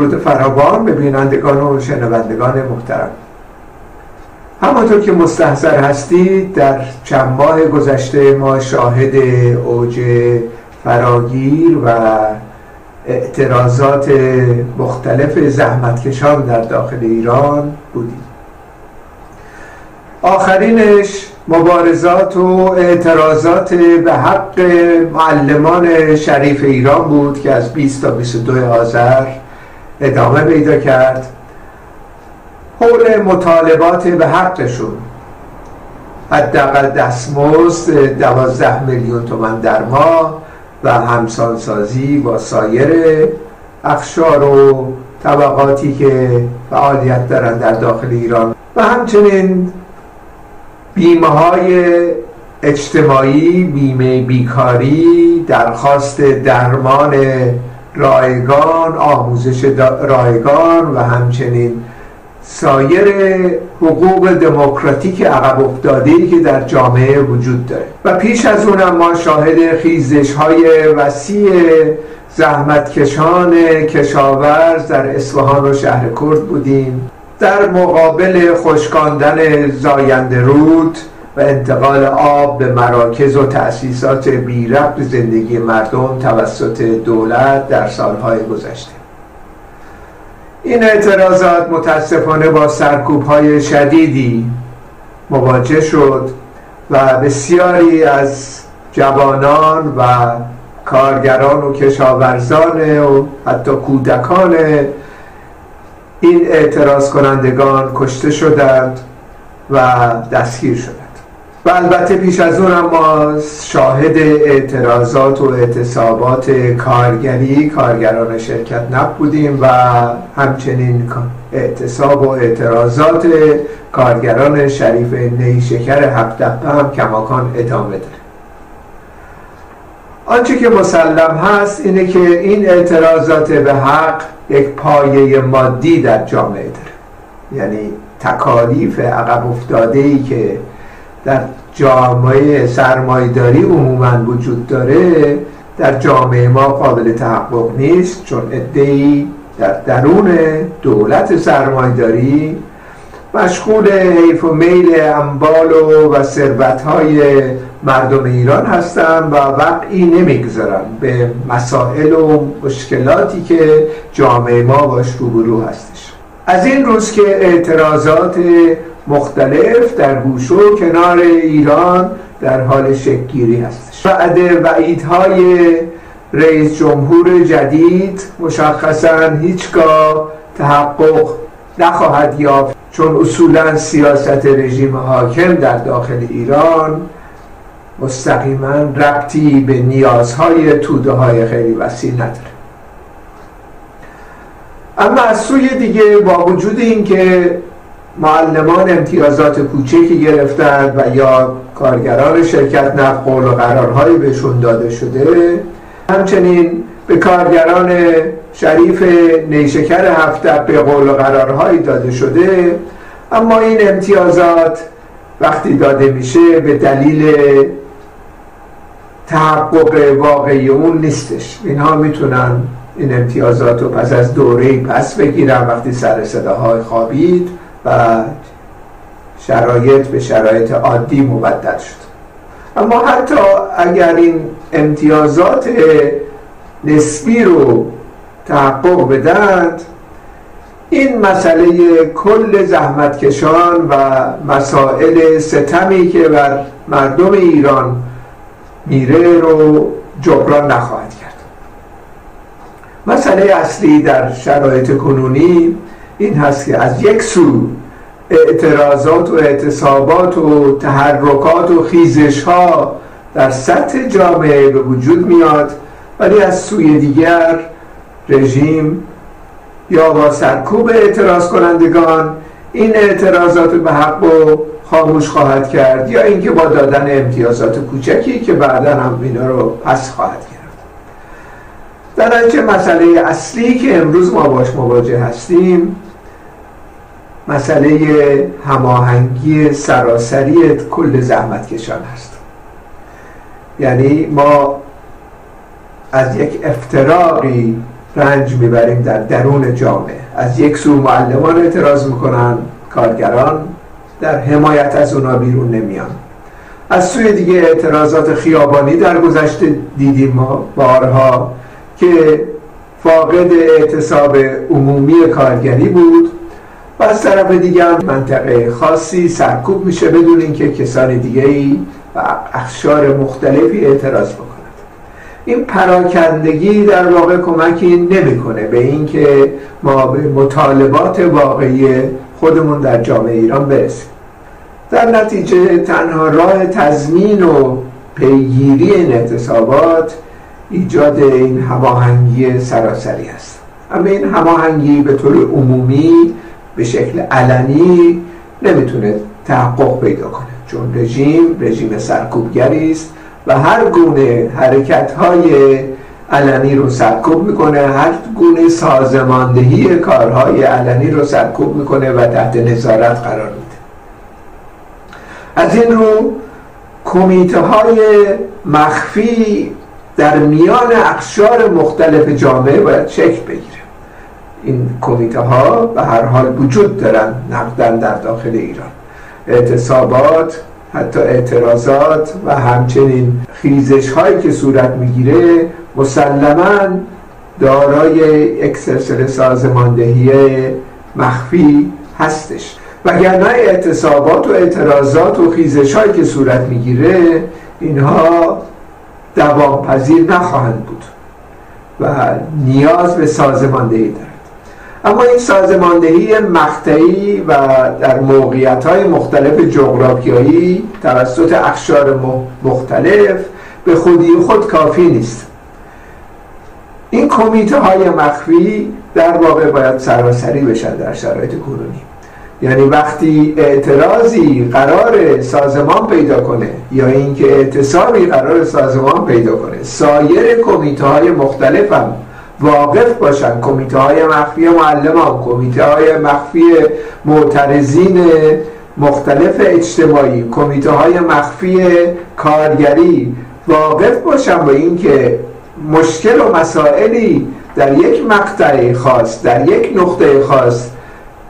درود فراوان به بینندگان و شنوندگان محترم. همانطور که مستحضر هستید در چند ماه گذشته ما شاهد اوج فراگیر و اعتراضات مختلف زحمتکشان در داخل ایران بودیم. آخرینش مبارزات و اعتراضات به حق معلمان شریف ایران بود که از 20 تا 22 آذر ادامه پیدا کرد. حول مطالبات به حقشون. حداقل دستمزد دوازده میلیون تومن در ماه و همسانسازی با سایر اخشار و طبقاتی که فعالیت دارند در داخل ایران و همچنین بیمه های اجتماعی بیمه بیکاری درخواست درمان رایگان آموزش رایگان و همچنین سایر حقوق دموکراتیک عقب افتاده که در جامعه وجود داره. و پیش از اونم ما شاهد خیزش های وسیع زحمتکشان کشاورز در اصفهان و شهر کرد بودیم. در مقابل خشکاندن زاینده رود انتقال آب به مراکز و تأسیسات بیربط زندگی مردم توسط دولت در سالهای گذشته. این اعتراضات متاسفانه با سرکوب های شدیدی مواجه شد و بسیاری از جوانان و کارگران و کشاورزان و حتی کودکان این اعتراض کنندگان کشته شدند و دستگیر شدند. و البته پیش از اون ما شاهد اعتراضات و اعتصابات کارگری کارگران شرکت نبودیم و همچنین اعتصاب و اعتراضات کارگران شریف نیشکر هفتپه هم کماکان ادامه داره آنچه که مسلم هست اینه که این اعتراضات به حق یک پایه مادی در جامعه داره. یعنی تکالیف عقب افتاده ای که در جامعه سرمایداری عموما وجود داره در جامعه ما قابل تحقق نیست چون ادهی در درون دولت سرمایداری مشغول حیف و میل اموال و, و ثروت های مردم ایران هستند و وقعی نمی‌گذارن به مسائل و مشکلاتی که جامعه ما باش روبرو هستش. از این روز که اعتراضات مختلف در گوش و کنار ایران در حال شکگیری هستش. بعد وعیدهای رئیس جمهور جدید مشخصا هیچگاه تحقق نخواهد یافت چون اصولا سیاست رژیم حاکم در داخل ایران مستقیما ربطی به نیازهای توده های خیلی وسیع نداره. اما از سوی دیگه با وجود اینکه معلمان امتیازات کوچکی گرفتند و یا کارگران شرکت نفت قول و قرارهایی بهشون داده شده. همچنین به کارگران شریف نیشکر هفته به قول و قرارهایی داده شده. اما این امتیازات وقتی داده میشه به دلیل تحقق واقعی اون نیستش. اینها می‌تونن این امتیازات رو پس از دوره پس بگیرن وقتی سر صداهای خوابید. و شرایط به شرایط عادی مبدل شد. اما حتی اگر این امتیازات نسبی رو تحقق بدند این مسئله کل زحمتکشان و مسائل ستمی که بر مردم ایران میره رو جبران نخواهد کرد. مسئله اصلی در شرایط کنونی این هست که از یک سو اعتراضات و اعتصابات و تحرکات و خیزش ها در سطح جامعه به وجود میاد ولی از سوی دیگر رژیم یا با سرکوب اعتراض کنندگان این اعتراضات به حق و خاموش خواهد کرد یا اینکه با دادن امتیازات کوچکی که بعدا هم اینا رو پس خواهد کرد. در مسئله اصلی که امروز ما باش مواجه هستیم مسئله هماهنگی سراسری کل زحمتکشان هست یعنی ما از یک افتراقی رنج می‌بریم در درون جامعه. از یک سو معلمان اعتراض می‌کنن کارگران در حمایت از اونا بیرون نمیان. از سوی دیگه اعتراضات خیابانی در گذشته دیدیم ما بارها که فاقد اعتصاب عمومی کارگری بود. و از طرف دیگه هم منطقه خاصی سرکوب میشه بدون اینکه کسان دیگه ای و اخشار مختلفی اعتراض بکنند. این پراکندگی در واقع کمکی نمی‌کنه به اینکه ما به مطالبات واقعی خودمون در جامعه ایران برسیم. در نتیجه تنها راه تضمین و پیگیری این اعتصابات ایجاد این هماهنگی سراسری است. اما این هماهنگی به طور عمومی به شکل علنی نمی‌تونه تحقق پیدا کنه. چون رژیم رژیم سرکوبگری است و هر گونه حرکت های علنی رو سرکوب می‌کنه هر گونه سازماندهی کارهای علنی رو سرکوب می‌کنه و تحت نظارت قرار میده. از این رو کمیته های مخفی در میان اقشار مختلف جامعه باید شکل بگیره. این کمیته ها به هر حال وجود دارن نقدن در داخل ایران. اعتصابات حتی اعتراضات و همچنین خیزش هایی که صورت می‌گیره مسلما دارای یک سلسله سازماندهی مخفی هستش. وگرنه اعتصابات و اعتراضات و خیزش هایی که صورت می‌گیره اینها دوام پذیر نخواهند بود و نیاز به سازماندهی دارد اما این سازماندهی مقطعی و در موقعیت های مختلف جغرافیایی توسط اخشار مختلف به خودی خود کافی نیست. این کمیته های مخفی در واقع باید سراسری بشن در شرایط کنونی. یعنی وقتی اعتراضی قرار سازمان پیدا کنه یا اینکه اعتصابی قرار سازمان پیدا کنه سایر کمیته های مختلف هم واقف باشن. کمیته های مخفی معلمان کمیته های مخفی معترضین مختلف اجتماعی کمیته های مخفی کارگری واقف باشن به اینکه مشکل و مسائلی در یک مقطع خاص در یک نقطه خاص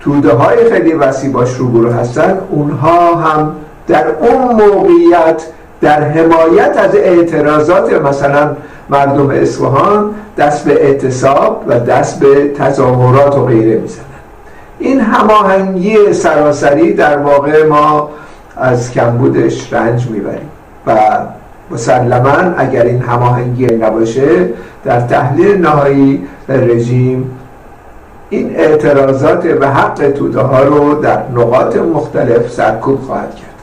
توده های خیلی وسیع باش روبرو هستن. اونها هم در اون موقعیت در حمایت از اعتراضات مثلا مردم اصفهان دست به اعتصاب و دست به تظاهرات و غیره می‌زنن. این هماهنگی سراسری در واقع ما از کمبودش رنج می‌بریم و مسلما اگر این هماهنگی نباشه در تحلیل نهایی رژیم این اعتراضات به حق توده ها رو در نقاط مختلف سرکوب خواهد کرد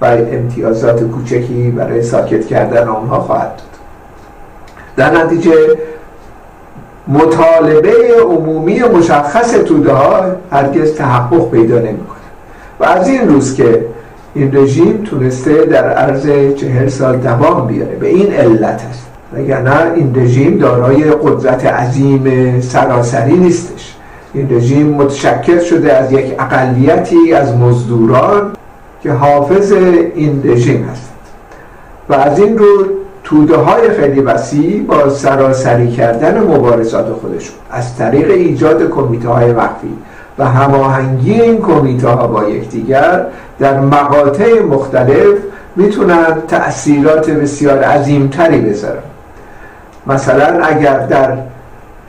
و امتیازات کوچکی برای ساکت کردن آنها خواهد داد. در نتیجه مطالبه عمومی مشخص توده ها هرگز تحقق پیدا نمی‌کنه. و از این روز که این رژیم تونسته در عرض چهل سال دوام بیاره. به این علت است. وگرنه این رژیم دارای قدرت عظیم سراسری نیستش. این رژیم متشکل شده از یک اقلیتی از مزدوران که حافظ این رژیم هستند و از این رو توده های خیلی وسیع با سراسری کردن مبارزات خودشون از طریق ایجاد کمیته های مخفی و هماهنگی این کمیته ها با یکدیگر در مقاطع مختلف می‌تونن تأثیرات بسیار عظیمتری بذارن. مثلا اگر در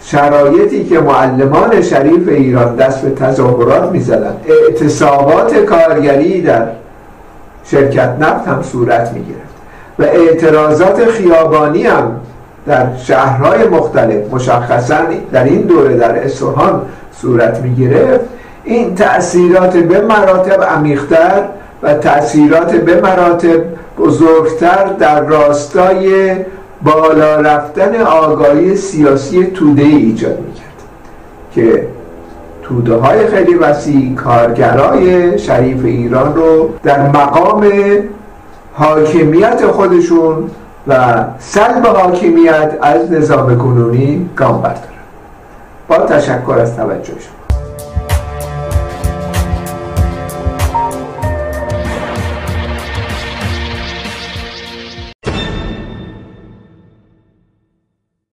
شرایطی که معلمان شریف ایران دست به تظاهرات می‌زدن اعتصابات کارگری در شرکت نفت هم صورت می‌گرفت و اعتراضات خیابانی هم در شهرهای مختلف مشخصا در این دوره در اصفهان صورت می‌گرفت. این تأثیرات به مراتب عمیقتر و تأثیرات به مراتب بزرگتر در راستای بالا رفتن آگاهی سیاسی توده ایجاد می‌کرد که توده های خیلی وسیع کارگرای شریف ایران رو در مقام حاکمیت خودشون و سلب حاکمیت از نظام کنونی گام بردارن. با تشکر از توجهشون